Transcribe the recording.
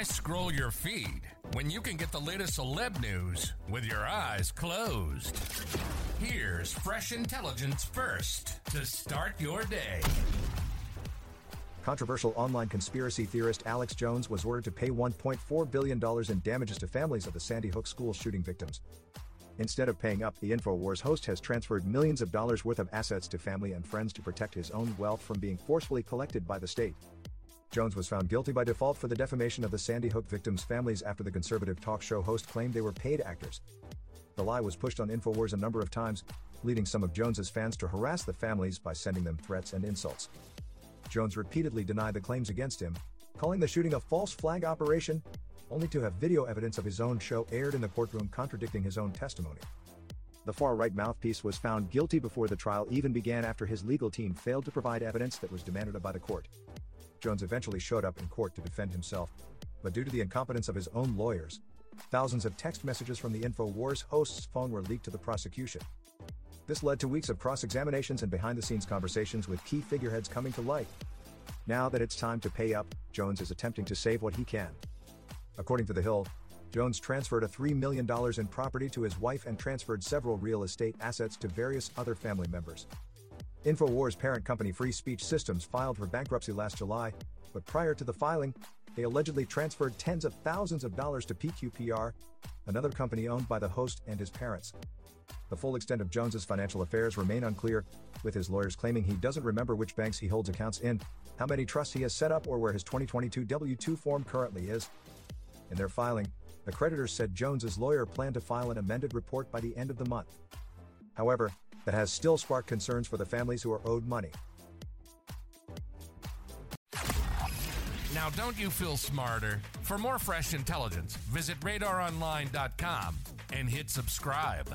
Why scroll your feed when you can get the latest celeb news with your eyes closed? Here's fresh intelligence first to start your day. Controversial online conspiracy theorist Alex Jones was ordered to pay $1.4 billion in damages to families of the Sandy Hook school shooting victims. Instead of paying up, the InfoWars host has transferred millions of dollars worth of assets to family and friends to protect his own wealth from being forcefully collected by the state. Jones was found guilty by default for the defamation of the Sandy Hook victims' families after the conservative talk show host claimed they were paid actors. The lie was pushed on InfoWars a number of times, leading some of Jones's fans to harass the families by sending them threats and insults. Jones repeatedly denied the claims against him, calling the shooting a false flag operation, only to have video evidence of his own show aired in the courtroom contradicting his own testimony. The far right mouthpiece was found guilty before the trial even began after his legal team failed to provide evidence that was demanded by the court. Jones eventually showed up in court to defend himself, but due to the incompetence of his own lawyers, thousands of text messages from the InfoWars host's phone were leaked to the prosecution. This led to weeks of cross examinations and behind the scenes conversations with key figureheads coming to light. Now that it's time to pay up, Jones is attempting to save what he can. According to The Hill, Jones transferred a $3 million in property to his wife and transferred several real estate assets to various other family members. InfoWars parent company Free Speech Systems filed for bankruptcy last July, but prior to the filing, they allegedly transferred tens of thousands of dollars to PQPR, another company owned by the host and his parents. The full extent of Jones's financial affairs remain unclear, with his lawyers claiming he doesn't remember which banks he holds accounts in, how many trusts he has set up, or where his 2022 W2 form currently is. In their filing, the creditors said Jones's lawyer planned to file an amended report by the end of the month. However, that has still sparked concerns for the families who are owed money. Now, don't you feel smarter? For more fresh intelligence, visit radaronline.com and hit subscribe.